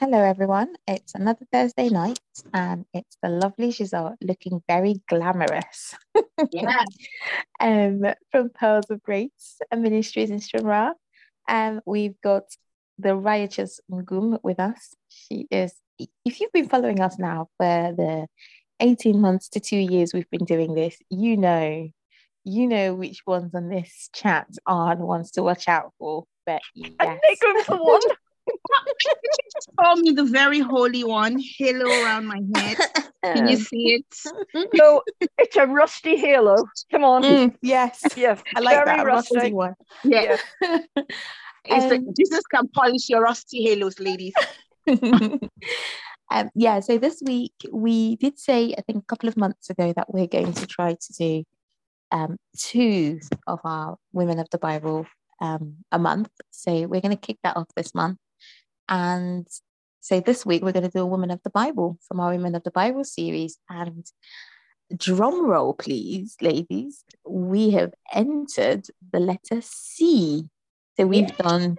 hello everyone. It's another Thursday night and it's the lovely Giselle looking very glamorous. Yeah. um, from Pearls of Grace and Ministries in Stranraer. Um, we've got the righteous Ngum with us. She is, if you've been following us now for the 18 months to two years we've been doing this, you know, you know which ones on this chat are the ones to watch out for. But yes. Ngum's the one. Call me the very holy one, halo around my head. Can you see it? No, it's a rusty halo. Come on. Mm, yes, Yes. I like very that. Rusty. rusty one. Yeah. It's the- Um, Jesus can polish your rusty halos, ladies. um, yeah, so this week we did say, I think a couple of months ago, that we're going to try to do um, two of our Women of the Bible um, a month. So we're going to kick that off this month. And so this week we're going to do a Woman of the Bible from our Women of the Bible series. And drum roll, please, ladies. We have entered the letter C. So we've done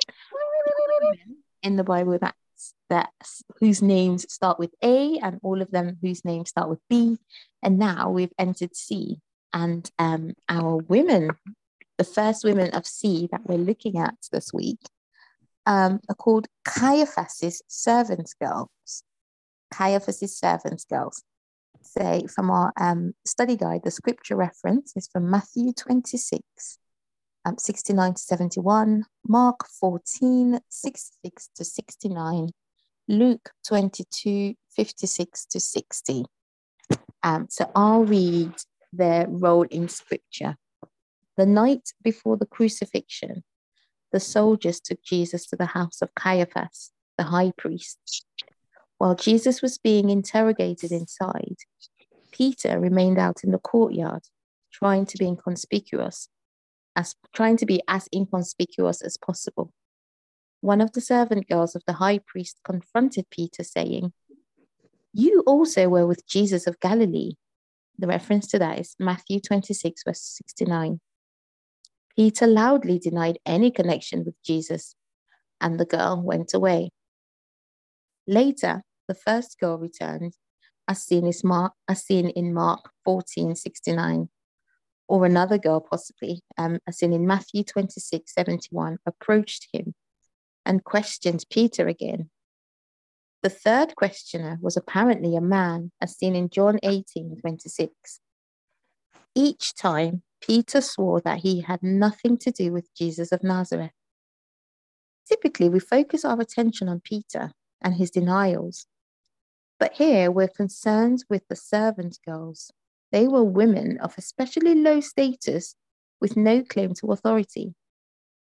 in the Bible that's that whose names start with A and all of them whose names start with B. And now we've entered C. And um, our women, the first women of C that we're looking at this week, um, are called Caiaphas's servant girls. Caiaphas's servant girls. So from our um, study guide, the scripture reference is from Matthew 26, um, 69 to 71, Mark 14, 66 to 69, Luke 22, 56 to 60. Um, so I'll read their role in scripture. The night before the crucifixion, the soldiers took Jesus to the house of Caiaphas, the high priest. While Jesus was being interrogated inside, Peter remained out in the courtyard, trying to be inconspicuous, as trying to be as inconspicuous as possible. One of the servant girls of the high priest confronted Peter, saying, You also were with Jesus of Galilee. The reference to that is Matthew 26, verse 69. Peter loudly denied any connection with Jesus, and the girl went away. Later, the first girl returned, as seen, is Mark, as seen in Mark 14, 69 or another girl possibly, um, as seen in Matthew 26, 71, approached him and questioned Peter again. The third questioner was apparently a man, as seen in John 18, 26. Each time, Peter swore that he had nothing to do with Jesus of Nazareth. Typically, we focus our attention on Peter and his denials. But here we're concerned with the servant girls they were women of especially low status with no claim to authority.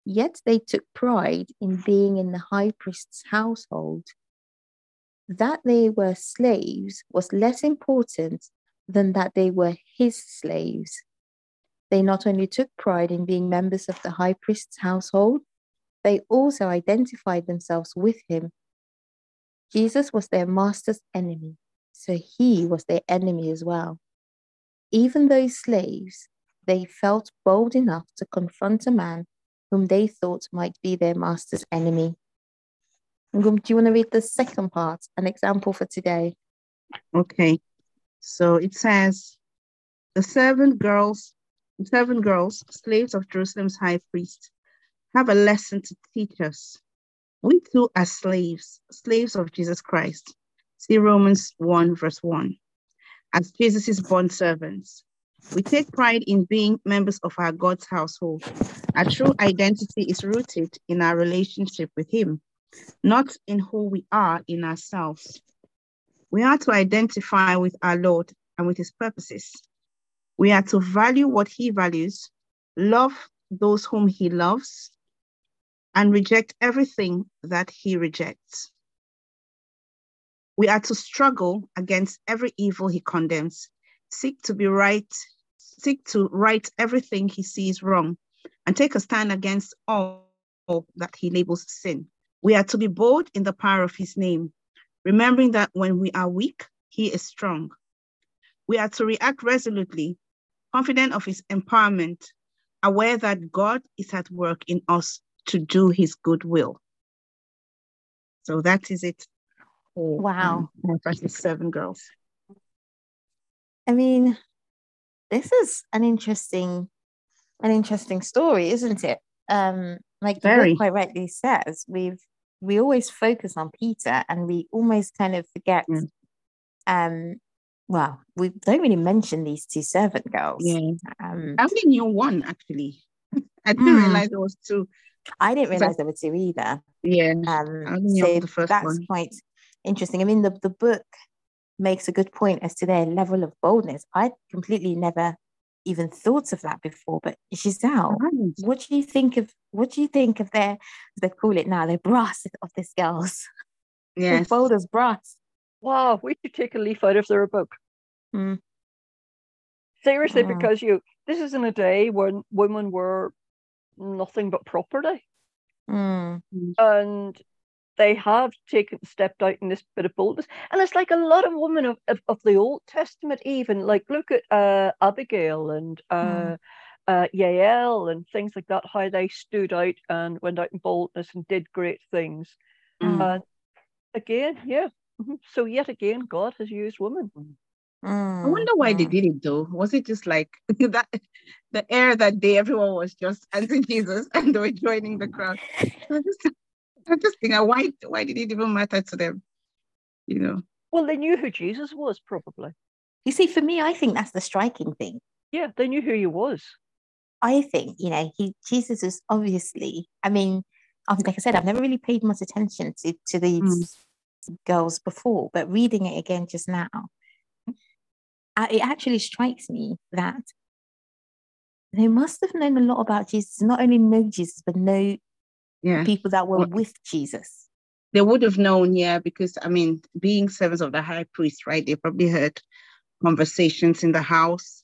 Yet they took pride in being in the high priest's household. That they were slaves was less important than that they were his slaves. They not only took pride in being members of the high priest's household, they also identified themselves with him. Jesus was their master's enemy, so he was their enemy as well. Even though slaves, they felt bold enough to confront a man whom they thought might be their master's enemy. Do you want to read the second part, an example for today? Okay. So it says, the servant girls, servant girls, slaves of Jerusalem's high priest, have a lesson to teach us. We too are slaves, slaves of Jesus Christ. See Romans 1, verse 1. As Jesus' bond servants, we take pride in being members of our God's household. Our true identity is rooted in our relationship with Him, not in who we are in ourselves. We are to identify with our Lord and with His purposes. We are to value what He values, love those whom He loves, and reject everything that He rejects. We are to struggle against every evil He condemns, seek to be right, seek to right everything He sees wrong, and take a stand against all that He labels sin. We are to be bold in the power of His name, remembering that when we are weak, He is strong. We are to react resolutely, confident of His empowerment, aware that God is at work in us to do His good will. So that is it. Paul Wow. and seven girls. I mean, this is an interesting, an interesting story, isn't it? Um, like Very. quite rightly says, we've we always focus on Peter and we almost kind of forget. Mm. Um, well, we don't really mention these two servant girls. Yeah. Um, I only knew one actually. I didn't Mm. realize there was two. I didn't realize there were two either. Yeah. Um, I only knew so the first that's one. quite interesting. I mean, the, the book makes a good point as to their level of boldness. I completely never even thought of that before. But Giselle, Right. what do you think of what do you think of their they call it now, their brass of this girls? Yes. bold as brass. Wow, we should take a leaf out of their book. Mm. Seriously, Mm. because you this is in a day when women were nothing but property. Mm. and they have taken stepped out in this bit of boldness and it's like a lot of women of, of, of the old testament even like look at uh abigail and uh uh yael and things like that how they stood out and went out in boldness and did great things Mm. and again yeah. So yet again god has used women I wonder why they Mm. did it though. Was it just like that the air that day everyone was just answering Jesus and they were joining the crowd? I just I just think uh, why why did it even matter to them? You know. well they knew who jesus was probably You see, for me, I think that's the striking thing. yeah they knew who he was I think, you know, he Jesus is obviously, I mean, like I said, I've never really paid much attention to, to these girls before, but reading it again just now, it actually strikes me that they must have known a lot about Jesus, not only know Jesus, but know Yeah. people that were Well- with Jesus. They would have known, yeah, because I mean, being servants of the high priest, right? They probably heard conversations in the house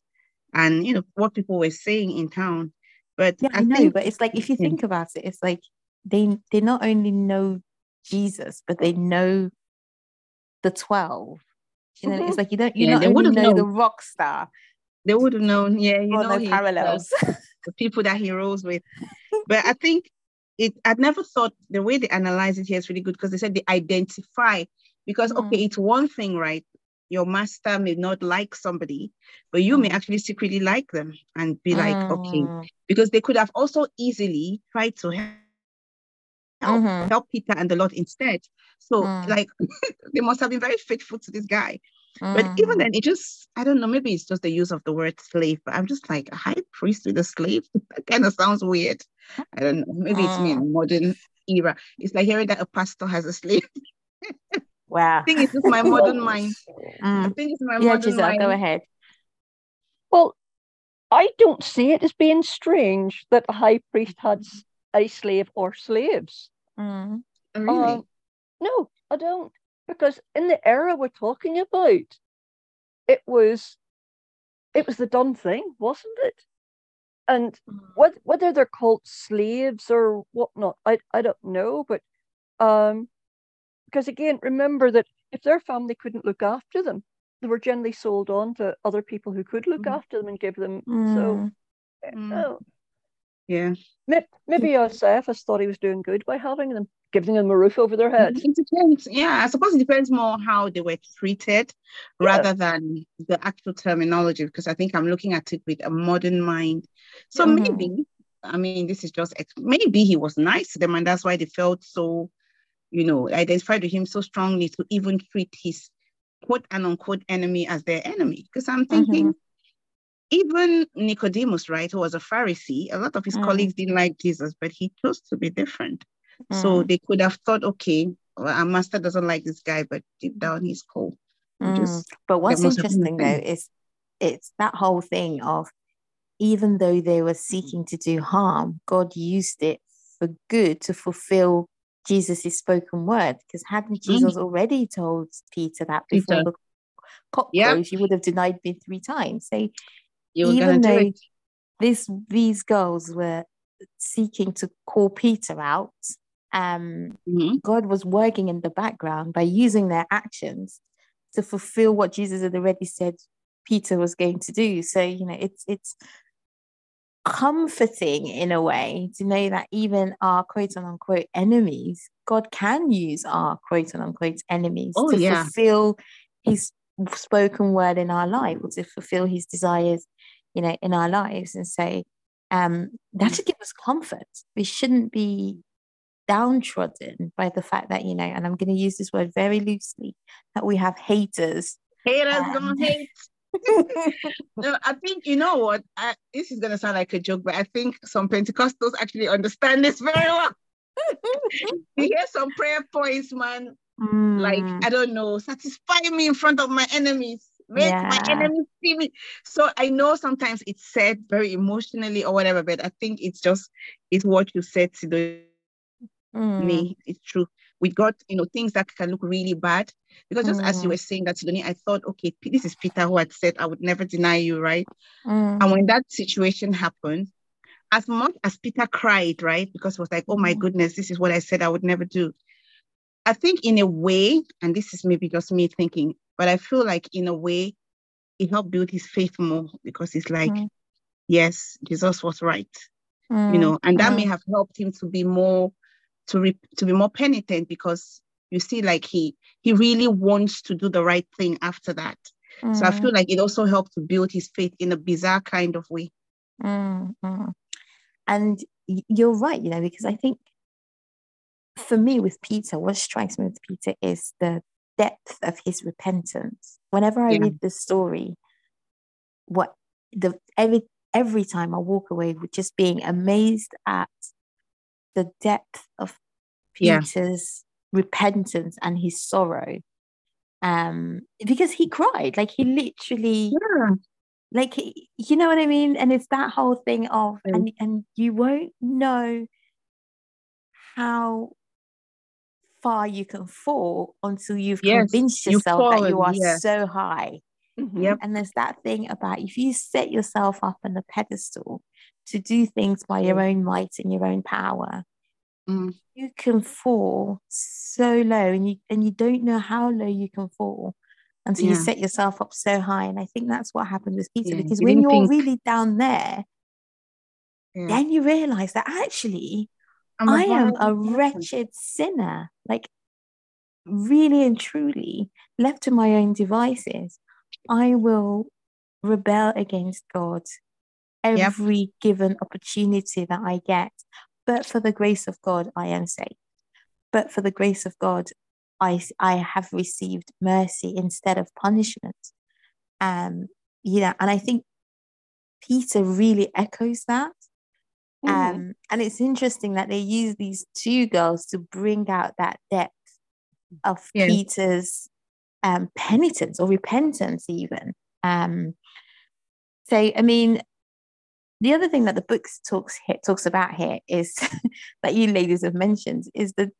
and you know what people were saying in town. But Yeah, I, know, think but it's like if you think about it, it's like they they not only know Jesus, but they know the twelve. You know, it's like you don't you Yeah, not they only would have know the rock star, they would have known, yeah, you know, no he's, uh, parallels. the people that he rose with. But I think it I'd never thought the way they analyze it here is really good because they said they identify because Mm. okay, it's one thing, right? Your master may not like somebody, but you may Mm. actually secretly like them and be like, okay, Mm, because they could have also easily tried to help help, Mhm. help Peter and the Lord instead. So Mm. like they must have been very faithful to this guy. But even mm. then, it just, I don't know, maybe it's just the use of the word slave, but I'm just like, a high priest with a slave? That kind of sounds weird. I don't know. Maybe it's me in modern era. It's like hearing that a pastor has a slave. wow. I think it's just my modern mind. I Mm. think it's my Yeah, modern Giselle, mind. go ahead. Well, I don't see it as being strange that the high priest had s- a slave or slaves. Mm. Oh, Really? Um, no, I don't. Because in the era we're talking about, it was it was the done thing, wasn't it? And what, whether they're called slaves or whatnot, I, I don't know. But um, because again, remember that if their family couldn't look after them, they were generally sold on to other people who could look Mhm. after them and give them. So Mm. Mm. oh, yeah. may- maybe Josephus thought he was doing good by having them, giving them a roof over their head. It depends. Yeah, I suppose it depends more how they were treated Yeah. rather than the actual terminology, because I think I'm looking at it with a modern mind. So Mhm. maybe, I mean, this is just maybe he was nice to them, and that's why they felt so, you know, identified with him so strongly to even treat his quote and unquote enemy as their enemy. Because I'm thinking, even Nicodemus, right, who was a Pharisee, a lot of his Mm. colleagues didn't like Jesus, but he chose to be different. So Mm. they could have thought, okay, well, our master doesn't like this guy, but deep down he's cool. Mm. But what's must have been a interesting though is it's that whole thing of even though they were seeking to do harm, God used it for good to fulfill Jesus' spoken word. Because hadn't Jesus already told Peter that before Peter. the crows, you would have denied me three times. So you were even gonna do though it. this these girls were seeking to call Peter out, um, Mhm. God was working in the background by using their actions to fulfill what Jesus had already said Peter was going to do. So you know, it's it's comforting in a way to know that even our quote unquote enemies, God can use our quote unquote enemies Oh, to yeah. fulfill his spoken word in our life or to fulfill his desires, you know, in our lives. And so um that Mm. should give us comfort. We shouldn't be downtrodden by the fact that, you know, and I'm going to use this word very loosely, that we have haters. Haters Um, gonna hate. No, I think you know what. I, this is gonna sound like a joke, but I think some Pentecostals actually understand this very well. You hear some prayer points, man. Like Mm, I don't know, satisfy me in front of my enemies, make my Yeah. enemies see me. So I know sometimes it's said very emotionally or whatever, but I think it's just it's what you said to the mm, me. It's true. With got you know, things that can look really bad. Because just as you Mm. were saying that, Sidonie, I thought, okay, this is Peter who had said, I would never deny you, right? mm, And when that situation happened, as much as Peter cried, right? Because it was like, oh my Mhm. goodness, this is what I said I would never do. I think in a way, and this is maybe just me thinking, but I feel like in a way, it helped build his faith more because it's like, Mm. yes, Jesus was right, you mm, know, and that may mm, have helped him to be more, to re- to be more penitent because you see, like he he really wants to do the right thing after that. So I mm, feel like it also helped to build his faith in a bizarre kind of way. mm, mm. And you're right, you know, because I think for me with Peter, what strikes me with Peter is the depth of his repentance. Whenever I Yeah. read the story, what the every every time I walk away with just being amazed at the depth of Yeah. Peter's repentance and his sorrow. Um, because he cried, like he literally Yeah. like he- you know what I mean? And it's that whole thing of and and you won't know how far you can fall until you've Yes, convinced you've yourself that you are yes. so high. Mhm. Yep. And there's that thing about if you set yourself up on a pedestal to do things by your own might and your own power, Mm. you can fall so low and you and you don't know how low you can fall until you set yourself up so high. And I think that's what happened with Peter Yeah, because he when you're think- really down there, Yeah. then you realize that actually I'm a I am a wretched sinner, like really and truly left to my own devices. I will rebel against God every given opportunity that I get. But for the grace of God, I am saved. But for the grace of God, I, I have received mercy instead of punishment. Um, you know, and I think Peter really echoes that. Mhm. Um, and it's interesting that they use these two girls to bring out that depth of Yeah. Peter's um, penitence or repentance, even. Um, so, I mean, the other thing that the book talks talks about here is that you ladies have mentioned is the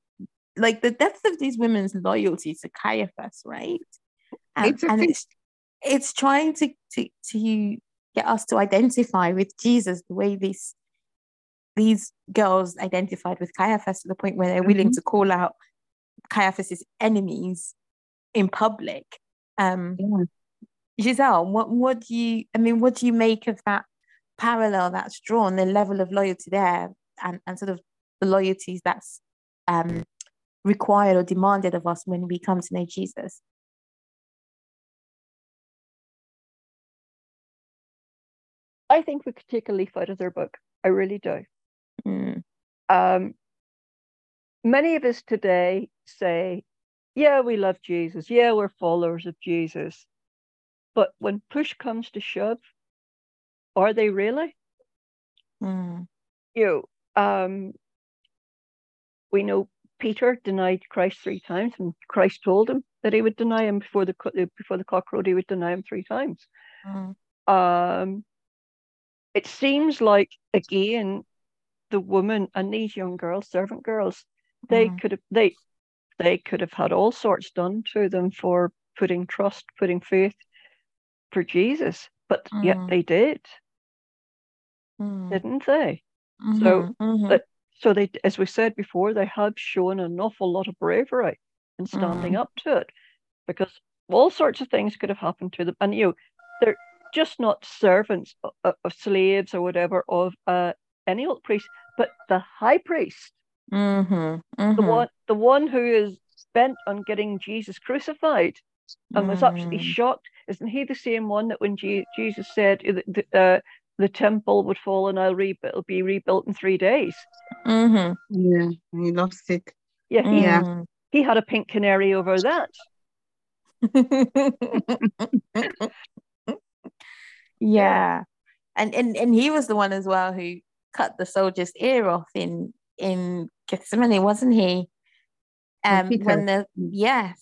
like the depth of these women's loyalty to Caiaphas, right? Um, It's and it's it's trying to to to get us to identify with Jesus the way these these girls identified with Caiaphas to the point where they're willing Mhm. to call out Caiaphas's enemies in public. Um, Yeah. Giselle, what what do you? I mean, what do you make of that parallel that's drawn, the level of loyalty there, and and sort of the loyalties that's um, required or demanded of us when we come to know Jesus? I think we could take a leaf out of their book. I really do. Mm, Um, many of us today say, yeah, we love Jesus. Yeah, we're followers of Jesus. But when push comes to shove, are they really? mm, You know, um, we know Peter denied Christ three times, and Christ told him that he would deny him before the before the cock crowed. He would deny him three times. mm, Um, it seems like again, the woman and these young girls, servant girls, they Mm. could have they they could have had all sorts done to them for putting trust, putting faith for Jesus, but yet Mm. they did, mm, didn't they? mhm, mhm, but- So they, as we said before, they have shown an awful lot of bravery in standing Mm. up to it, because all sorts of things could have happened to them, and you know, there just not servants of, of slaves or whatever of uh, any old priest, but the high priest, Mm-hmm. the mhm. one the one who is bent on getting Jesus crucified and was absolutely Mm. shocked. Isn't he the same one that when Je- Jesus said uh, the, the, uh, the temple would fall and I'll rebuild, it'll be rebuilt in three days? Mhm. Yeah, he lost it. Yeah, he, Yeah. Mm. he had a pink canary over that. yeah. And, and and he was the one as well who cut the soldier's ear off in in Gethsemane, wasn't he? Um when the yes.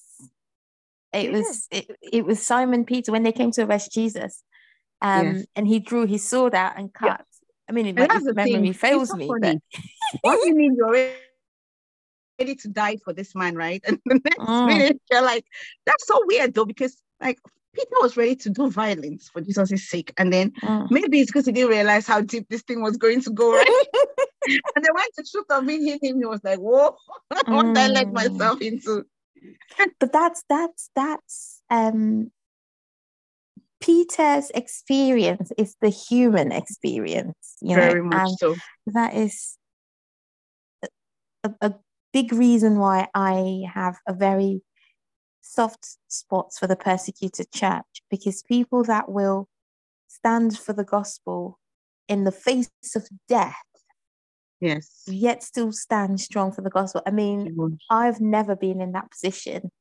It Peter. was it, it was Simon Peter when they came to arrest Jesus. Um Yes. and he drew his sword out and Yeah. cut. I mean, it And might, that's if the thing. memory it's fails me, but What do you mean you're ready ready to die for this man, right? And the next Mm. minute you're like, that's so weird though, because like Peter was ready to do violence for Jesus' sake. And then Mm. maybe it's because he didn't realize how deep this thing was going to go, right? and then when the truth of it hit him, he was like, whoa, what did I let Mm. myself into? but that's that's that's um Peter's experience is the human experience, you know, Very much and so. that is a, a big reason why I have a very soft spots for the persecuted church because people that will stand for the gospel in the face of death Yes. yet still stand strong for the gospel. I mean. I've never been in that position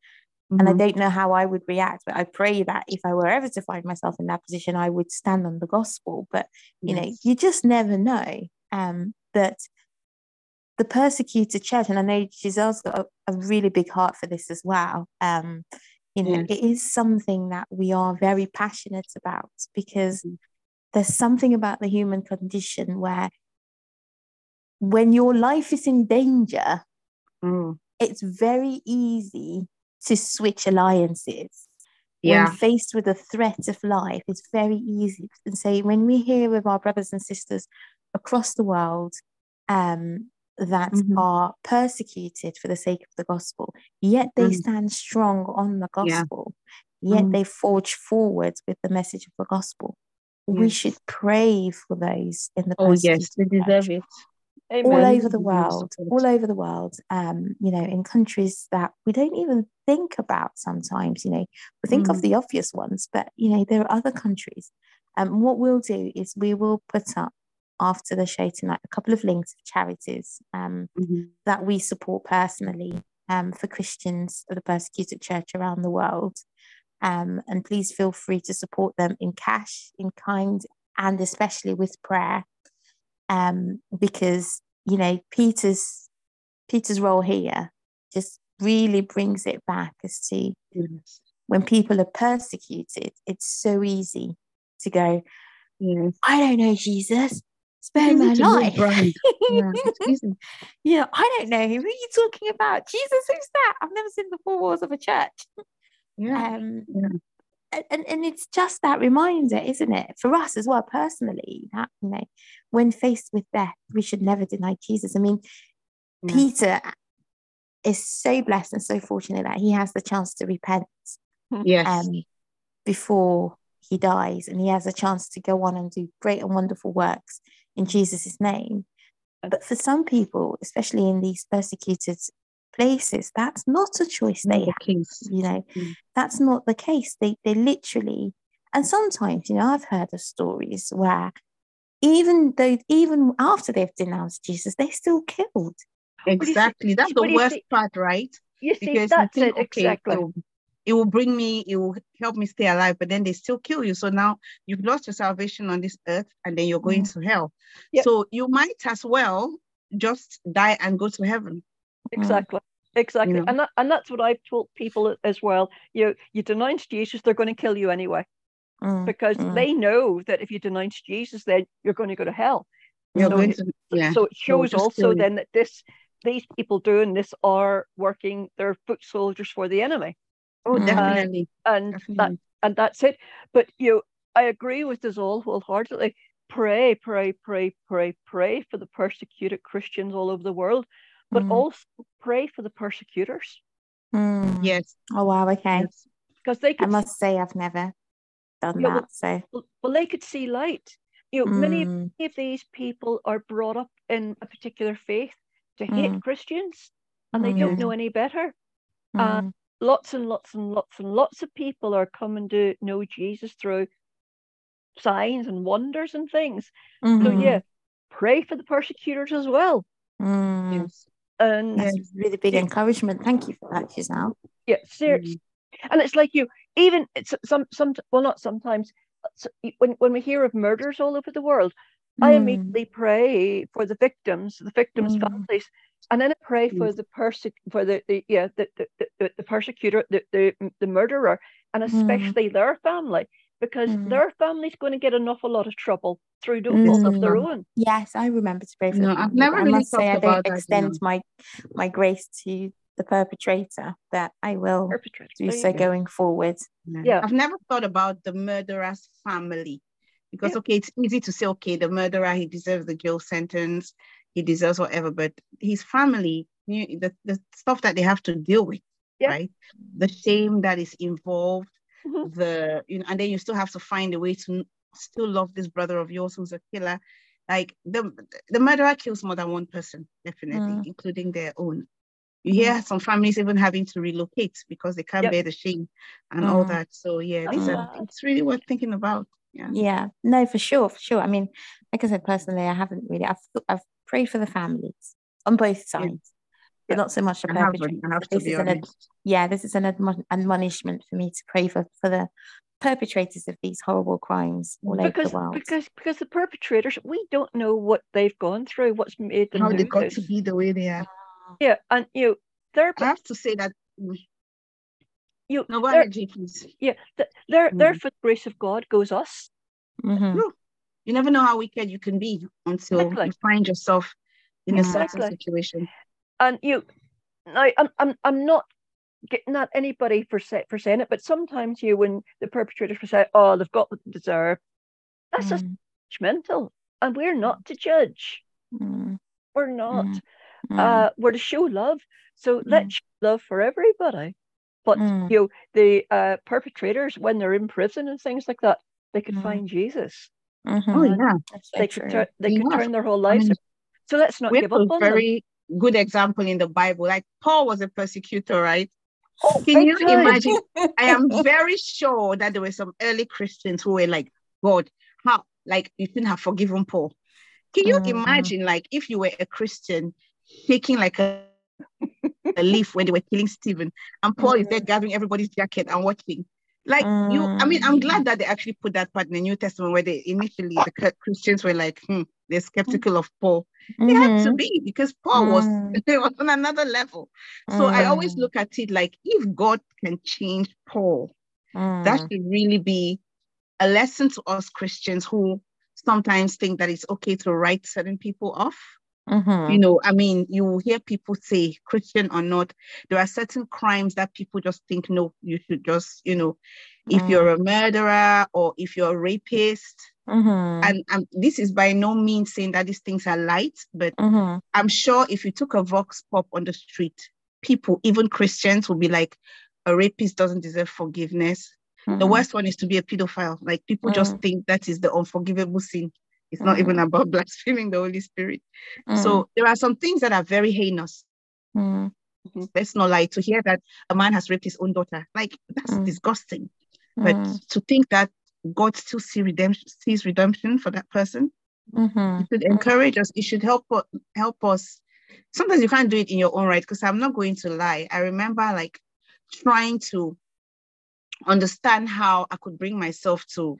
and I Mhm. don't know how I would react, but I pray that if I were ever to find myself in that position, I would stand on the gospel. But you know, you just never know. Um, but the persecuted church, and I know Giselle's got a, a really big heart for this as well. Um, you know, Yes. it is something that we are very passionate about because Mhm. there's something about the human condition where when your life is in danger, Mm. it's very easy to switch alliances. Yeah. When faced with a threat of life, it's very easy. And so when we hear of our brothers and sisters across the world um, that Mhm. are persecuted for the sake of the gospel, yet they Mm. stand strong on the Yeah. gospel, yet Mm. they forge forward with the message of the gospel. We should pray for those in the Oh yes, they church deserve it. Amen. all over the world, all over the world, um, you know, in countries that we don't even think about sometimes, you know, we think of Mm. the obvious ones, but, you know, there are other countries. Um, what we'll do is we will put up after the show tonight a couple of links of charities um, Mhm. that we support personally um, for Christians of the persecuted church around the world. Um, and please feel free to support them in cash, in kind, and especially with prayer um, because you know Peter's Peter's role here just really brings it back as to Yes. when people are persecuted, it's so easy to go, Yes. I don't know Jesus, spare my life. Yeah, you know, I don't know him. Who are you talking about? Jesus, who's that? I've never seen the four walls of a church. Yeah. Um, Yeah. and, and and it's just that reminder, isn't it, for us as well personally, that you know, when faced with death, we should never deny Jesus. I mean, Yeah. Peter is so blessed and so fortunate that he has the chance to repent Yes. um, before he dies, and he has a chance to go on and do great and wonderful works in Jesus' name. But for some people, especially in these persecuted places, that's not a choice they the have. You know, Mm. that's not the case. They they literally, and sometimes, you know, I've heard of stories where even though even after they've denounced Jesus, they're still killed. Exactly. That's the worst part, right? You see, Because you that's think, it okay, exactly. It will bring me, it will help me stay alive, but then they still kill you. So now you've lost your salvation on this earth and then you're going to hell. Yep. So you might as well just die and go to heaven. Exactly. Exactly. know? And that and that's what I've told people as well. You you denounce Jesus, they're going to kill you anyway. Mm, Because mm. they know that if you denounce Jesus, then you're going to go to hell. You're Mm. going to, yeah. So it shows also then that this these people doing this are working, they're foot soldiers for the enemy. Oh, Mm. definitely. And that Definitely. and that's it. But you know, I agree with us all wholeheartedly. Pray, pray, pray, pray, pray for the persecuted Christians all over the world, but Mm. also pray for the persecutors Mm. Yes. Oh wow. Okay. yes. because they I could must say I've never done Yeah, well- that. So Well, well, they could see light. You know, many, of- mm, many of these people are brought up in a particular faith to hate Mm. Christians, and they don't know any better. uh, mm, Lots and lots and lots and lots of people are coming to know Jesus through signs and wonders and things. So mhm, yeah, pray for the persecutors as well. mm. Yes. And. That's really big Yeah. encouragement. Thank you for that, Giselle. yeah, seriously. And it's like you, even it's some some well not sometimes. When when we hear of murders all over the world, I Mm, immediately pray for the victims, the victims' Mm. families, and then I pray for the perse for the, the yeah the the, the, the persecutor, the, the the murderer, and Mm. especially their family, because Mm. their family's going to get an awful lot of trouble through no fault of their Mm. own. Yes, I remember to pray for No, the I've family, never but I really must say I don't about that, extend no. my my grace to the perpetrator, That I will Perpetrators. do so going forward. Yeah. I've never thought about the murderer's family because, Yeah. okay, it's easy to say, okay, the murderer, he deserves the jail sentence, he deserves whatever, but his family, you- the, the stuff that they have to deal with, Yeah. right? The shame that is involved, Mhm. the, you know, and then you still have to find a way to still love this brother of yours who's a killer. Like the, the murderer kills more than one person, definitely, Mm. including their own. You hear some families even having to relocate because they can't Yep. bear the shame and all Mm. that. So yeah, these are it's really worth thinking about. Yeah. Yeah, no, for sure, for sure. I mean, like I said, personally, I haven't really. I've I've prayed for the families on both sides, but Yeah. not so much the I haven't, perpetrators. I have But to This be is an ad- honest. yeah, this is an admon- admonishment for me to pray for for the perpetrators of these horrible crimes all over the world. because because the perpetrators, we don't know what they've gone through, what's made them How they got this. to be the way they are. Yeah, and you know, they're I have to say that mm, you no go they're, ahead, G, please. yeah, th- they're they're Mhm. for the grace of God goes us. Mhm. You never know how wicked you can be until Exactly. you find yourself in a certain Exactly. situation. And you now I'm I'm I'm not getting at anybody for say, for saying it, but sometimes you when the perpetrators say, Oh, they've got what they deserve, that's just Mm, judgmental. And we're not to judge. mm, We're not. mm, Uh we're to show love. So let's show love for everybody. But Mm. you know, the uh, perpetrators, when they're in prison and things like that, they could Mm. find Jesus. Oh mhm. yeah. That's so They could true. turn they They could turn their whole I mean, so let's not we give have up a on them. very good example in the Bible. Like Paul was a persecutor, right? Oh, Can you time. imagine? I am very sure that there were some early Christians who were like, God, how like you shouldn't have forgiven Paul. Can you Mhm. imagine like if you were a Christian taking like a, a leaf when they were killing Stephen and Paul is there gathering everybody's jacket and watching? Like you, I mean, I'm glad that they actually put that part in the New Testament where they initially the Christians were like, hmm, they're skeptical of Paul. They had to Mhm. be because Paul was, Mm. they was on another level. So I always Mm. look at it like if God can change Paul, that Mm. should really be a lesson to us Christians who sometimes think that it's okay to write certain people off. Mhm. You know, I mean, you will hear people say, Christian or not, there are certain crimes that people just think, no, you should just, you know, if Mm. you're a murderer or if you're a rapist, Mhm. and um, this is by no means saying that these things are light, but Mhm. I'm sure if you took a vox pop on the street, people, even Christians, would be like, a rapist doesn't deserve forgiveness. The Mhm. worst one is to be a pedophile. Like people just Mm. think that is the unforgivable sin. It's not Mm. even about blaspheming the Holy Spirit. Mm. So there are some things that are very heinous. Mm. Let's not lie. To hear that a man has raped his own daughter, like that's Mm. disgusting. But Mm. to think that God still see redemption, sees redemption for that person, Mhm. it should encourage us. It should help help us. Sometimes you can't do it in your own right because I'm not going to lie. I remember like trying to understand how I could bring myself to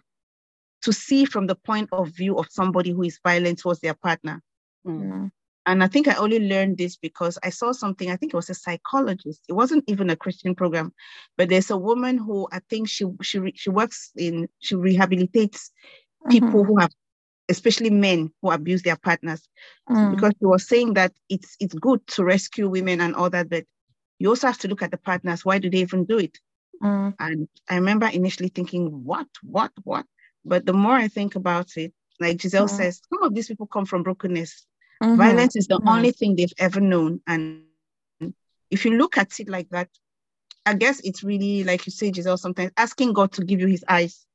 to see from the point of view of somebody who is violent towards their partner. Mm. And I think I only learned this because I saw something, I think it was a psychologist. It wasn't even a Christian program, but there's a woman who I think she she she works in she rehabilitates people Mhm. who have especially men who abuse their partners Mm. because she was saying that it's it's good to rescue women and all that, but you also have to look at the partners. Why do they even do it? Mm. And I remember initially thinking, what, what, what? But the more I think about it, like Giselle Mm. says, some of these people come from brokenness. Mhm. Violence is the Mhm. only thing they've ever known. And if you look at it like that, I guess it's really, like you say, Giselle, sometimes asking God to give you his eyes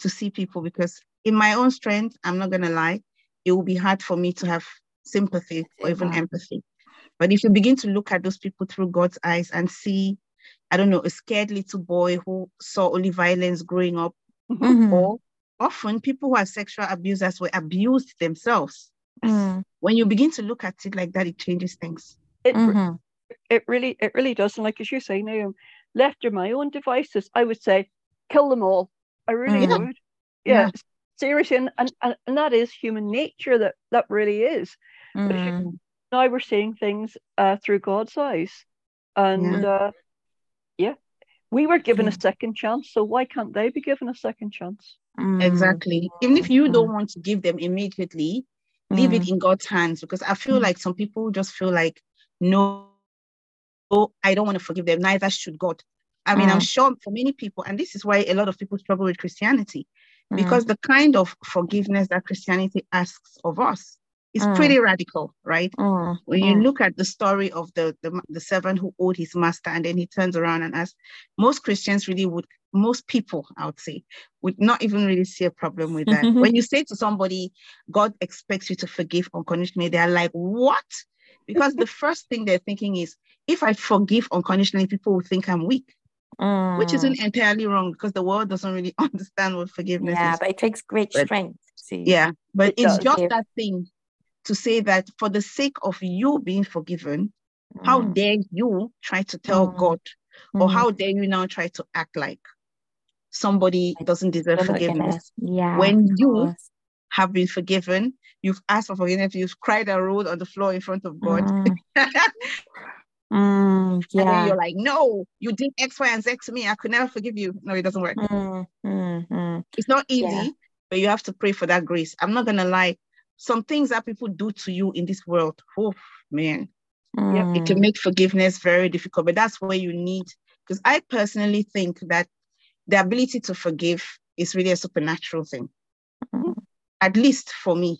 to see people because in my own strength, I'm not gonna lie, it will be hard for me to have sympathy or even Yeah. empathy. But if you begin to look at those people through God's eyes and see, I don't know, a scared little boy who saw only violence growing up, Mhm. or often people who are sexual abusers were abused themselves. Mm. When you begin to look at it like that, it changes things. It, re- Mhm. it really it really does. And like as you say, Naomi, left to my own devices, I would say kill them all. I really Mm. would. Yeah, Yeah. seriously, and, and and and that is human nature. That that really is. But you- Mm. Now we're seeing things uh, through God's eyes, and uh, yeah, we were given a second chance. So why can't they be given a second chance? Mm. Exactly. Even if you don't Mm. want to give them immediately, leave it Mm. in God's hands because I feel Mm. like some people just feel like, no, oh, I don't want to forgive them. Neither should God. I mean, I'm Mm. sure for many people, and this is why a lot of people struggle with Christianity, Mm. because the kind of forgiveness that Christianity asks of us is Mm. pretty radical, right? Mm. When you Mm. look at the story of the, the the servant who owed his master and then he turns around and asks, most Christians really would, most people, I would say, would not even really see a problem with that. when you say to somebody, God expects you to forgive unconditionally, they're like, what? Because the first thing they're thinking is, if I forgive unconditionally, people will think I'm weak, which Mm. isn't entirely wrong because the world doesn't really understand what forgiveness yeah, is. Yeah, but it takes great But- strength to Yeah, but It it's just Give. that thing to say that for the sake of you being forgiven, how Mm. dare you try to tell Mm. God, or Mm. how dare you now try to act like somebody doesn't deserve gonna- forgiveness? yeah, When you have been forgiven, you've asked for forgiveness, you've cried and rolled on the floor in front of God. Mm. Mm, And then yeah. you're like, no, you did X, Y, and Z to me. I could never forgive you. No, it doesn't work. Mm, mm, mm. It's not easy, Yeah. but you have to pray for that grace. I'm not going to lie. Some things that people do to you in this world, oh, man, Mm. it can make forgiveness very difficult. But that's where you need, because I personally think that the ability to forgive is really a supernatural thing. Mm. At least for me,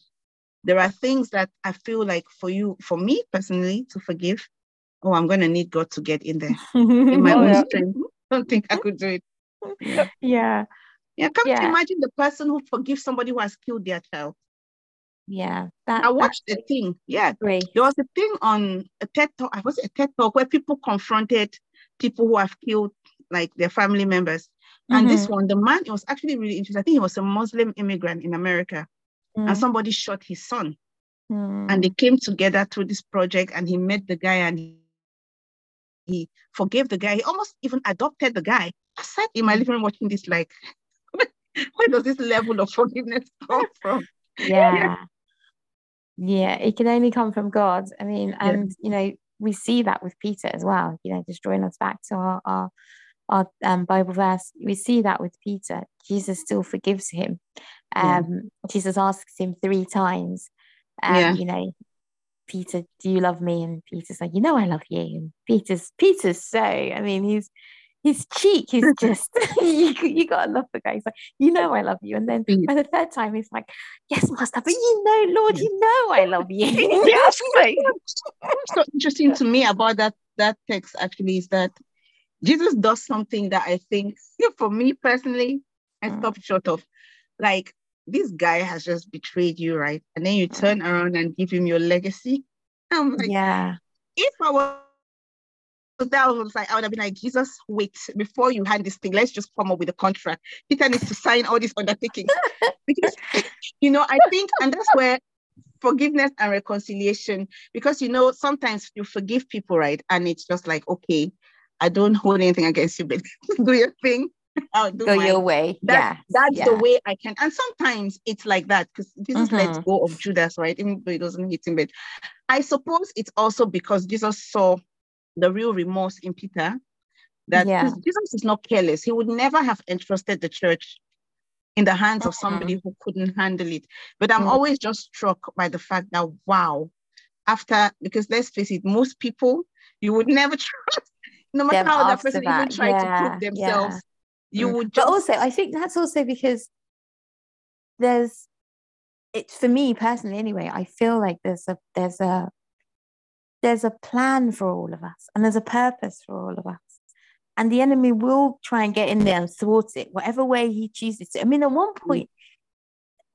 there are things that I feel like for you, for me personally, to forgive. Oh, I'm going to need God to get in there in my Oh, own yeah. strength. I don't think I could do it. Yeah. yeah, Yeah, come to imagine the person who forgives somebody who has killed their child. Yeah. That, I watched a thing. Yeah, Great. there was a thing on a TED talk. I was a TED talk where people confronted people who have killed like their family members. And this one, the man, it was actually really interesting. I think he was a Muslim immigrant in America, Mm, and somebody shot his son. mm, And they came together through this project, and he met the guy, and he, he forgave the guy. He almost even adopted the guy. I sat in my living room watching this, like, where does this level of forgiveness come from? yeah. Yeah, it can only come from God. I mean, Yeah. and you know, we see that with Peter as well, you know, just drawing us back to our our, our um, Bible verse. We see that with Peter. Jesus still forgives him. Yeah. Um, Jesus asks him three times, um, Yeah. you know, Peter, do you love me? And Peter's like, you know, I love you. And Peter's Peter's so, I mean, he's his cheek is just you, you gotta love the guy. He's like, you know, I love you. And then Mm. by the third time, he's like, yes, master, but you know, Lord, you know, I love you. yes, so interesting to me about that that text actually is that Jesus does something that I think, for me personally, I Mm. stopped short of. Like this guy has just betrayed you, right? And then you turn around and give him your legacy. I'm like, yeah. if I was that was like, I would have been like, Jesus, wait, before you hand this thing, let's just come up with a contract. Peter needs to sign all these undertakings. because, you know, I think, and that's where forgiveness and reconciliation, because, you know, sometimes you forgive people, right? And it's just like, okay, I don't hold anything against you, but do your thing. I'll do Go mine. your way. That, yeah. that's yeah. the way I can. And sometimes it's like that because Jesus lets Mhm. go of Judas, right? Even though he doesn't hit him. But I suppose it's also because Jesus saw the real remorse in Peter. That Yeah. Jesus is not careless. He would never have entrusted the church in the hands of Mhm. somebody who couldn't handle it. But I'm Mm. always just struck by the fact that, wow, after, because let's face it, most people you would never trust, no matter Them how that person even that. tried to Yeah, prove themselves. yeah. You Mm. would But just also, I think that's also because there's it for me personally anyway, I feel like there's a there's a there's a plan for all of us and there's a purpose for all of us. and the enemy will try and get in there and thwart it, whatever way he chooses to. I mean, at one Mm. point,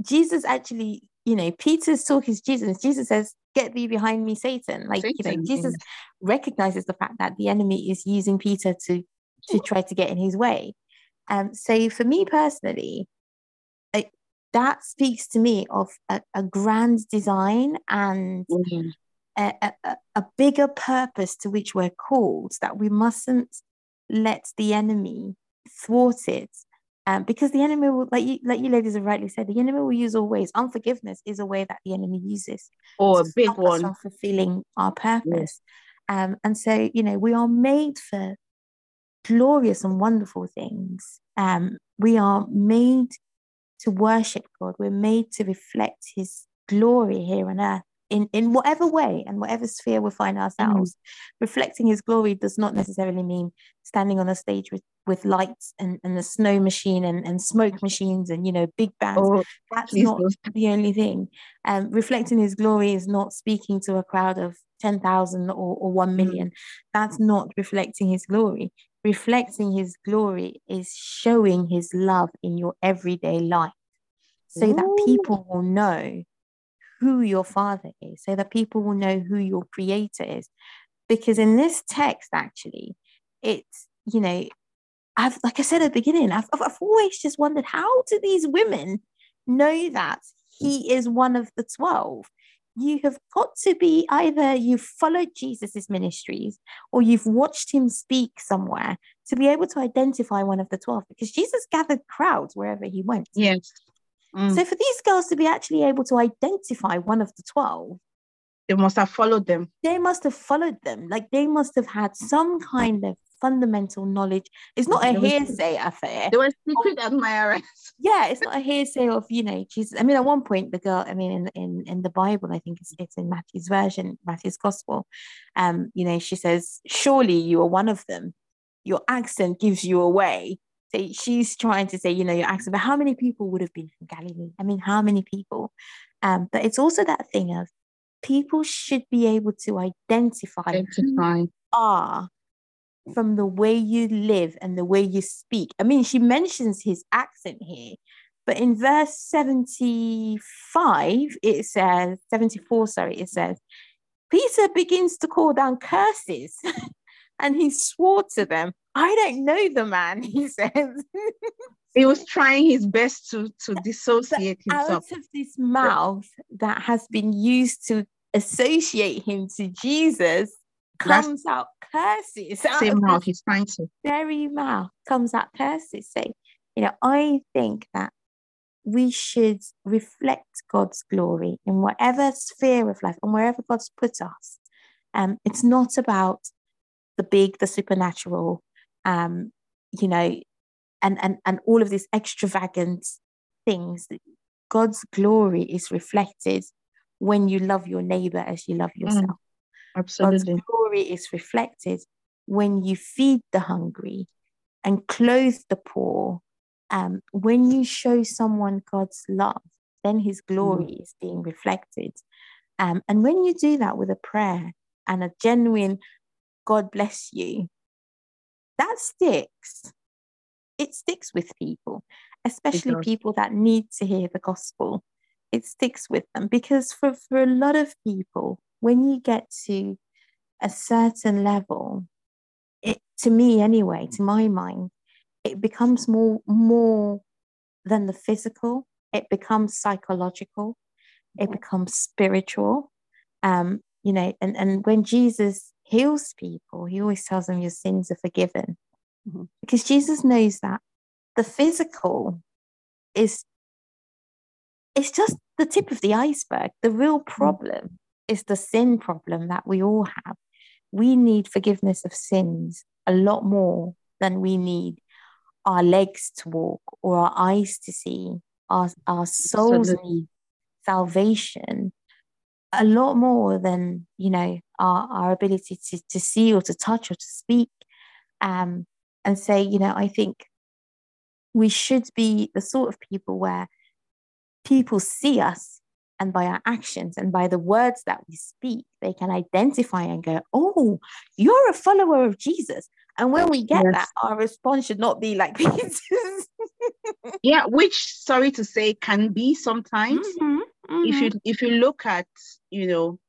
Jesus actually, you know, Peter's talking to Jesus. Jesus says, Get thee behind me, Satan. Like, you know, Satan, Jesus recognizes the fact that the enemy is using Peter to to try to get in his way. Um, so for me personally, that speaks to me of a, a grand design and Mm. A, a, bigger purpose to which we're called that we mustn't let the enemy thwart it. Um, because the enemy will like you like you ladies have rightly said the enemy will use all ways unforgiveness is a way that the enemy uses Oh, a big one. from fulfilling our purpose. Um, and so you know we are made for glorious and wonderful things. Um, we are made to worship God. We're made to reflect His glory here on earth in, in whatever way and whatever sphere we find ourselves. Reflecting His glory does not necessarily mean standing on a stage with, with lights and, and a snow machine and, and smoke machines and, you know, big bands. Oh, That's please not the only thing. Um, reflecting His glory is not speaking to a crowd of 10,000 or, or 1 million. That's not reflecting His glory. Reflecting His glory is showing His love in your everyday life so that people will know who your father is, so that people will know who your creator is. Because in this text, actually, it's, you know, I've, like I said at the beginning, I've, I've, always just wondered how do these women know that he is one of the 12? You have got to be either you've followed Jesus's ministries or you've watched him speak somewhere to be able to identify one of the 12 because Jesus gathered crowds wherever he went. Yes. Mm. So for these girls to be actually able to identify one of the 12, they must have followed them. they must have followed them. Like they must have had some kind of fundamental knowledge. It's not a hearsay affair. They were secret admirers. Yeah, it's not a hearsay of, you know, Jesus. I mean, at one point, the girl, I mean, in in, in the Bible, I think it's, it's in Matthew's version, Matthew's gospel, um, you know, she says, Surely you are one of them. Your accent gives you away. So she's trying to say, you know, your accent, but how many people would have been from Galilee? I mean, how many people? Um, but it's also that thing of people should be able to identify who Identify. are from the way you live and the way you speak. I mean, she mentions his accent here, but in verse 75, it says, 74, sorry, it says, Peter begins to call down curses and he swore to them. I don't know the man, he says. He was trying his best to to dissociate himself. out of this mouth that has been used to associate him to Jesus That's- comes out curses. Out Same mouth. He's trying to. very mouth comes out curses. So, you know, I think that we should reflect God's glory in whatever sphere of life and wherever God's put us. Um, it's not about the big, the supernatural, um, you know, and and and all of these extravagant things. God's glory is reflected when you love your neighbor as you love yourself. God's Absolutely. glory is reflected when you feed the hungry and clothe the poor. Um, when you show someone God's love, then his glory is being reflected. Um, and when you do that with a prayer and a genuine God bless you, that sticks. It sticks with people, especially people that need to hear the gospel. It sticks with them because for, for a lot of people, when you get to a certain level, it to me anyway, to my mind, it becomes more more than the physical. It becomes psychological. It becomes spiritual. Um, you know, and, and when Jesus heals people, he always tells them your sins are forgiven. Mhm. Because Jesus knows that the physical is it's just the tip of the iceberg. The real problem is the sin problem that we all have. We need forgiveness of sins a lot more than we need our legs to walk or our eyes to see. Our, our souls Absolutely. need salvation a lot more than, you know, our, our ability to, to see or to touch or to speak. Um, and say, you know, I think we should be the sort of people where people see us and by our actions and by the words that we speak, they can identify and go, Oh, you're a follower of Jesus. And when we get Yes. that, our response should not be like this. Yeah, which sorry to say can be sometimes. Mhm, If mhm. you if you look at, you know,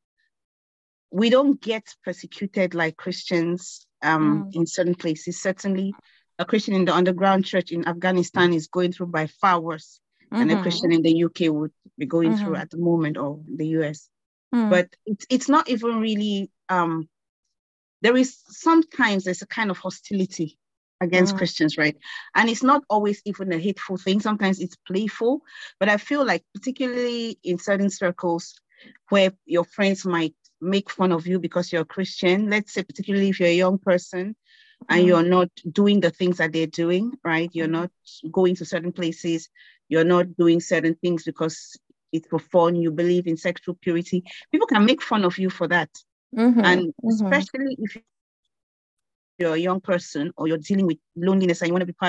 we don't get persecuted like Christians um Mm. in certain places. Certainly, a Christian in the underground church in Afghanistan is going through by far worse than a Mhm, Christian in the UK would be going through Mhm. at the moment or the US. mm, But it's it's not even really um there is sometimes there's a kind of hostility against Mm. Christians, right? And it's not always even a hateful thing. Sometimes it's playful. But I feel like particularly in certain circles where your friends might make fun of you because you're a Christian, let's say particularly if you're a young person and Mm. you're not doing the things that they're doing, right? You're Mhm. not going to certain places, you're not doing certain things because it's for fun, you believe in sexual purity. People can make fun of you for that. Mhm, And mhm. especially if you're a young person or you're dealing with loneliness and you want to be part of a crowd,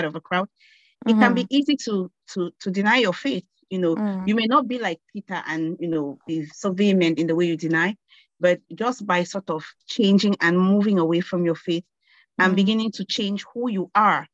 it can be easy to to to deny your faith. You know, Mm. you may not be like Peter and you know be so vehement in the way you deny, but just by sort of changing and moving away from your faith and Mm. beginning to change who you are,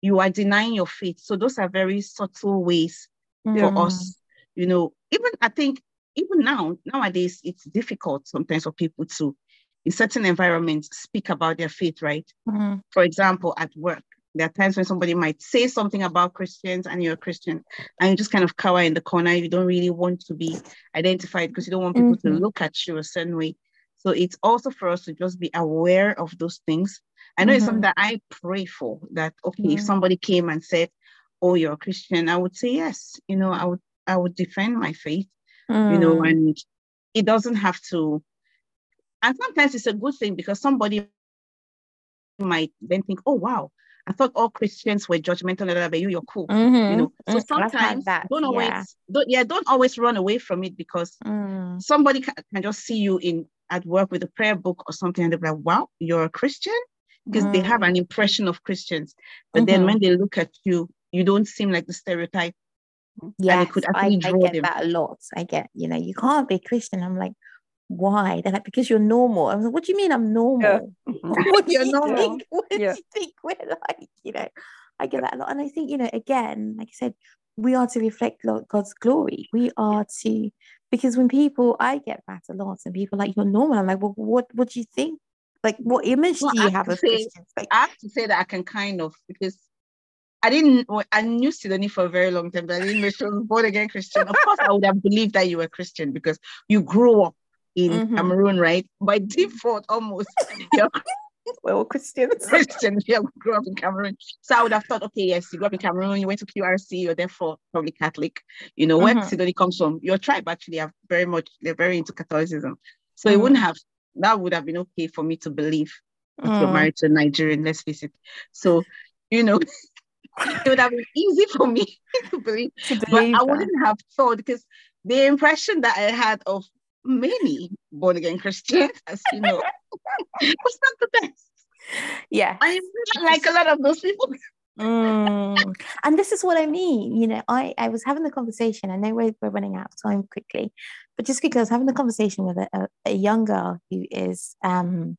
you are denying your faith. So those are very subtle ways for us. You know, even I think even now, nowadays, it's difficult sometimes for people to, in certain environments, speak about their faith, right? Mhm, For example, at work, there are times when somebody might say something about Christians and you're a Christian and you just kind of cower in the corner. You don't really want to be identified because you don't want people Mhm. to look at you a certain way. So it's also for us to just be aware of those things. I know it's Mhm. something that I pray for that, okay, if Mhm. somebody came and said, Oh, you're a Christian, I would say yes. You know, I would I would defend my faith you know, mm, and it doesn't have to. And sometimes it's a good thing because somebody might then think, oh, wow, I thought all Christians were judgmental, but you, you're cool. You mhm, know, so mm, sometimes that, don't yeah. always, don't, yeah, don't always run away from it because Mm, somebody can, can just see you in at work with a prayer book or something and they're like, wow, you're a Christian? Because they have mm, an impression of Christians. But then mhm. when they look at you, you don't seem like the stereotype. Yes, it could I, I get them. that a lot. I get, you know, you can't be a Christian. I'm like, why? They're like, because you're normal. I'm like, what do you mean I'm normal? Mhm. What do You're you normal. think? What do you think we're like? You know, I get that a lot. And I think, you know, again, like I said, we are to reflect God's glory. We are to, because when people, I get that a lot, and people are like, you're normal. I'm like, well, what, what do you think? Like, what image Well, do I you have have of say- Christians? Like, I have to say that I can kind of because I didn't. well, I knew Sidonie for a very long time, but I didn't know she was born again Christian. Of course, I would have believed that you were Christian because you grew up in Mhm. Cameroon, right? By default, almost you're we're all Christians. Christian. You grew up in Cameroon, so I would have thought, okay, yes, you grew up in Cameroon. You went to QRC. You're therefore probably Catholic. You know where Mhm. Sidonie comes from. Your tribe actually are very much. They're very into Catholicism, so it Mhm. wouldn't have. That would have been okay for me to believe if you're Mm. married to a Nigerian, let's face it. So, you know, it would have been easy for me to believe, To but believe I wouldn't have thought because the impression that I had of many born again Christians, as you know, was not the best. Yeah. I'm not like a lot of those people. Mm. And this is what I mean. You know, I, I was having the conversation. I know we're, we're running out of time quickly, but just quickly, I was having the conversation with a, a, a young girl who is um,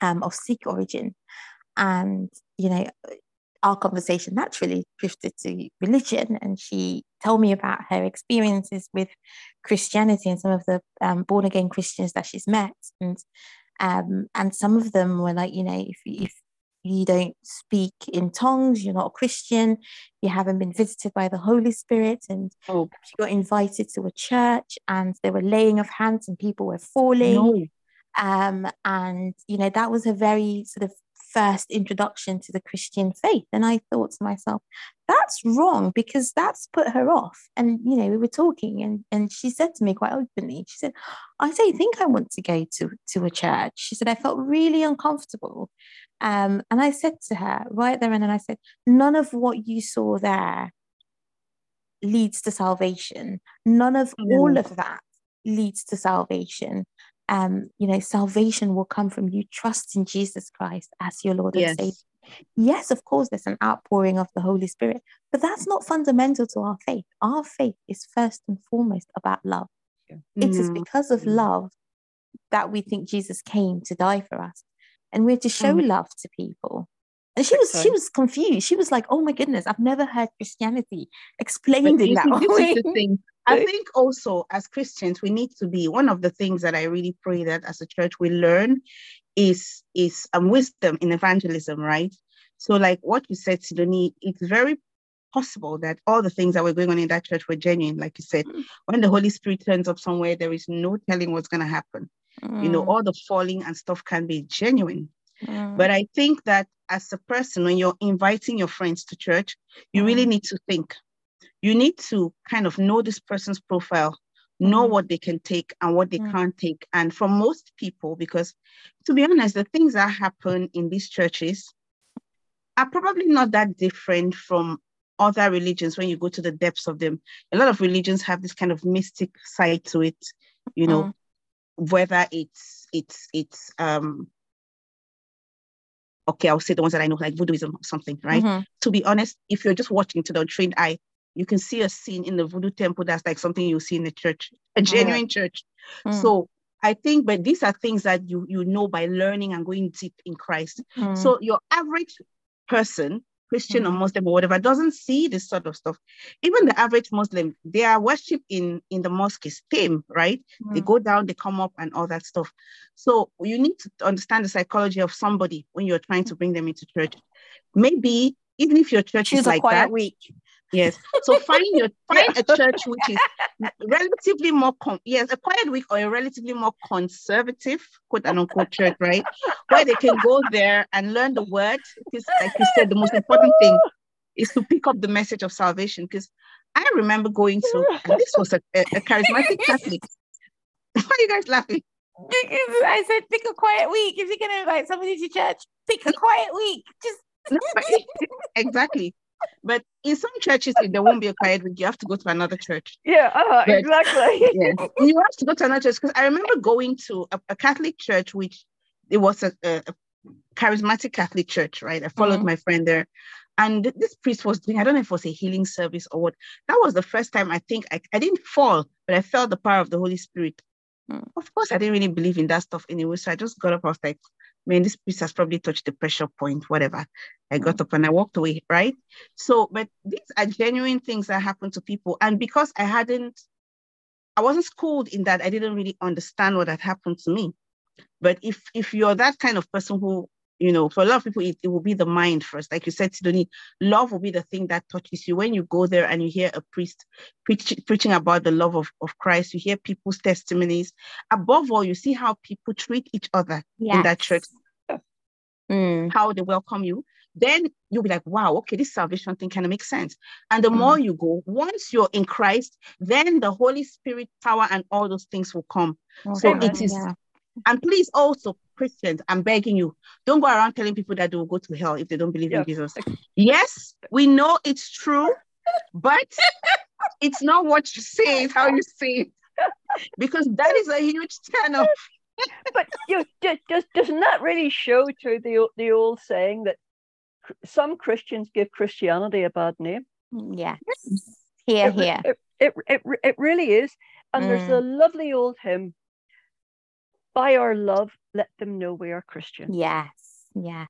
um, of Sikh origin. And, you know, our conversation naturally drifted to religion. And she told me about her experiences with Christianity and some of the um, born again Christians that she's met. And um, and some of them were like, you know, if, if you don't speak in tongues, you're not a Christian, you haven't been visited by the Holy Spirit. And Oh. she got invited to a church and there were laying of hands and people were falling. No. Um, and, you know, that was a very sort of first introduction to the Christian faith. And I thought to myself, that's wrong because that's put her off. And, you know, we were talking and, and she said to me quite openly, she said, I don't think I want to go to, to a church. She said, I felt really uncomfortable. Um, and I said to her right there and then I said, none of what you saw there leads to salvation. None of all of that leads to salvation. Um, you know, salvation will come from you trusting Jesus Christ as your Lord Yes. and Savior. Yes, of course, there's an outpouring of the Holy Spirit, but that's not fundamental to our faith. Our faith is first and foremost about love. It is No. because of Mm. love that we think Jesus came to die for us. and we're to show Mm. love to people. And she was she was confused. She was like, "Oh my goodness, I've never heard Christianity explained in that way." thing. I think also as Christians, we need to be one of the things that I really pray that as a church we learn is is um, wisdom in evangelism, right? So, like what you said, Sidonie, it's very possible that all the things that were going on in that church were genuine, like you said. Mm. When the Holy Spirit turns up somewhere, there is no telling what's going to happen. You know, Mm, all the falling and stuff can be genuine. mm, But I think that as a person, when you're inviting your friends to church, you really Mm. need to think. You need to kind of know this person's profile, know Mm. what they can take and what they Mm. can't take. And for most people, because to be honest, the things that happen in these churches are probably not that different from other religions when you go to the depths of them. A lot of religions have this kind of mystic side to it, you know, Mm. whether it's it's it's um okay, I'll say the ones that I know, like Voodooism or something, right? mhm, To be honest, if you're just watching to the untrained eye, you can see a scene in the voodoo temple that's like something you see in a church, a genuine church. mm, So I think, but these are things that you you know by learning and going deep in Christ. mm, So your average person, Christian or Mhm. Muslim or whatever, doesn't see this sort of stuff. Even the average Muslim, they are worship in in the mosque is tame, right? They mm, go down, they come up, and all that stuff. So you need to understand the psychology of somebody when you're trying to bring them into church. Maybe even if your church Choose is a like quiet that, week. Yes. So find your find a church which is relatively more con- yes, a quiet week or a relatively more conservative quote and unquote church, right? Where they can go there and learn the word. Because like you said, the most important thing is to pick up the message of salvation. Because I remember going to and this was a, a, a charismatic Catholic. Why are you guys laughing? I said, pick a quiet week. If you're to invite somebody to church, pick a quiet week. Just No, exactly. But in some churches, there won't be a quiet week, you have to go to another church. Yeah, uh, But- exactly. You have to go to another church because I remember going to a, a Catholic church, which it was a, a, charismatic Catholic church, right? I followed Mhm. my friend there, and this priest was doing. I don't know if it was a healing service or what. That was the first time I think I, I didn't fall, but I felt the power of the Holy Spirit. Mm. Of course, I didn't really believe in that stuff anyway, so I just got up. I was like, man, this piece has probably touched the pressure point, whatever. I got mm-hmm. up and I walked away, right? So, but these are genuine things that happen to people. And because I hadn't, I wasn't schooled in that, I didn't really understand what had happened to me. But if if you're that kind of person who, you know, for a lot of people, it, it will be the mind first. Like you said, Sidonie, love will be the thing that touches you. When you go there and you hear a priest preach, preaching about the love of, of Christ, you hear people's testimonies. Above all, you see how people treat each other in that church Mm, how they welcome you, then you'll be like, wow, okay, this salvation thing kind of makes sense. And the Mm. more you go, once you're in Christ, then the Holy Spirit power and all those things will come. So it is- yeah. And please also, Christians, I'm begging you, don't go around telling people that they will go to hell if they don't believe in Jesus. Yes, we know it's true, but it's not what you say, it's how you say it. Because that is a huge turn off. but you just, just doesn't that really show to the the old saying that some Christians give Christianity a bad name? Yes. Here, It here. It, it, it, it really is. And there's mm. a lovely old hymn, by our love, let them know we are Christian. Yes. Yeah.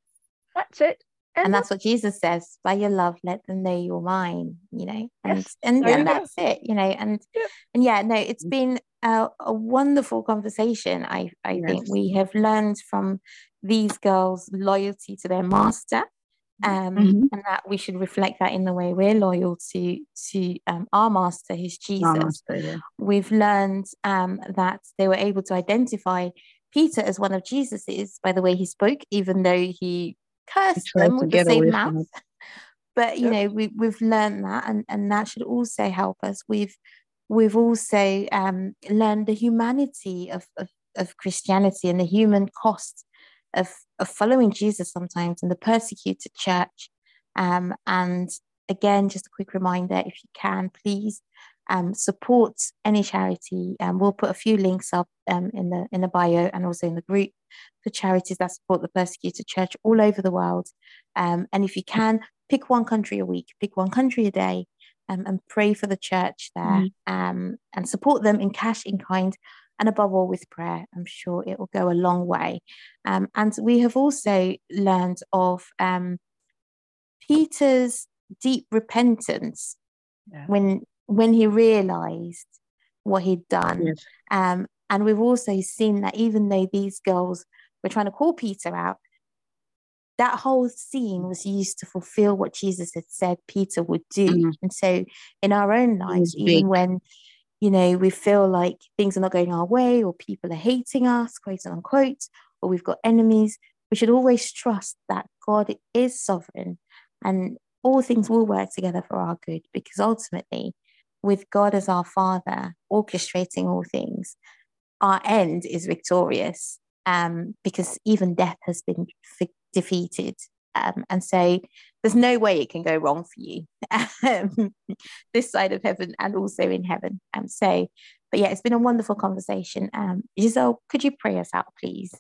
That's it. And End that's what Jesus says, by your love, let them know you're mine, you know, and Yes, and go. that's it, you know, and Yeah. and yeah, no, it's mm. been a, a wonderful conversation. I I think we have learned from these girls loyalty to their master, um, Mhm. and that we should reflect that in the way we're loyal to to um, our master, who's Jesus. Master, yeah. We've learned um, that they were able to identify Peter as one of Jesus's by the way he spoke, even though he cursed tried them with the same mouth. But you Yep. know, we we've learned that, and and that should also help us. We've we've also um, learned the humanity of, of of Christianity and the human cost of of following Jesus sometimes in the persecuted church. Um, and again, just a quick reminder: if you can, please um, support any charity. Um, we'll put a few links up um, in the in the bio and also in the group for charities that support the persecuted church all over the world. Um, and if you can, pick one country a week, pick one country a day, um, and pray for the church there Mhm. um, and support them in cash, in kind, and above all with prayer. I'm sure it will go a long way. Um, and we have also learned of um, Peter's deep repentance yeah. when when he realized what he'd done. Yes. Um, and we've also seen that even though these girls were trying to call Peter out, that whole scene was used to fulfill what Jesus had said Peter would do. Mm-hmm. And so in our own lives, even when you know we feel like things are not going our way or people are hating us, quote unquote, or we've got enemies, we should always trust that God is sovereign and all things will work together for our good because ultimately, with God as our Father orchestrating all things, our end is victorious um, because even death has been defeated. Um, and so there's no way it can go wrong for you um, this side of heaven and also in heaven. Um, so, but yeah, it's been a wonderful conversation. Um, Giselle, could you pray us out, please?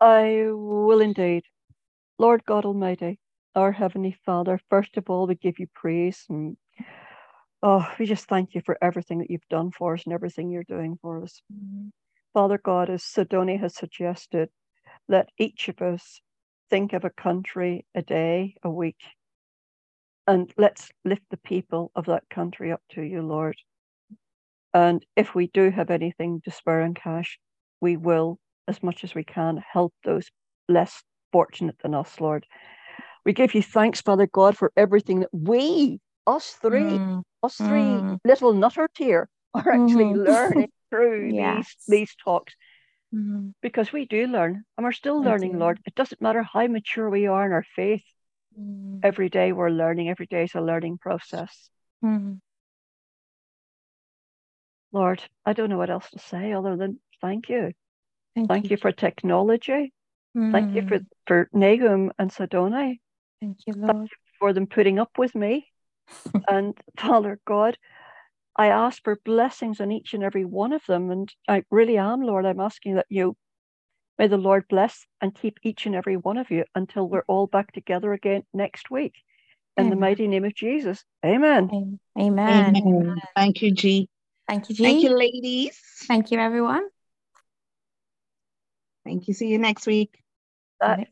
I will indeed. Lord God Almighty, our Heavenly Father, first of all, we give you praise and oh, we just thank you for everything that you've done for us and everything you're doing for us. Mm-hmm. Father God, as Sidonie has suggested, let each of us think of a country a day, a week, and let's lift the people of that country up to you, Lord. And if we do have anything to spare in cash, we will, as much as we can, help those less fortunate than us, Lord. We give you thanks, Father God, for everything that we, us three, mm. us three mm. little nutters here, are actually mm. learning through yes. these these talks mm-hmm. because we do learn and we're still learning, Lord. It doesn't matter how mature we are in our faith. Mm. Every day we're learning. Every day is a learning process. Mm. Lord, I don't know what else to say other than thank you. Thank, thank you. you. for technology. Thank you for, mm. for Nahum and Sidonie. Thank you, Lord. Thank you for them putting up with me. and Father God, I ask for blessings on each and every one of them. And I really am, Lord. I'm asking that you may the Lord bless and keep each and every one of you until we're all back together again next week. In Amen. the mighty name of Jesus. Amen. Amen. Amen. Thank you, G. Thank you, G. Thank you, ladies. Thank you, everyone. Thank you. See you next week. That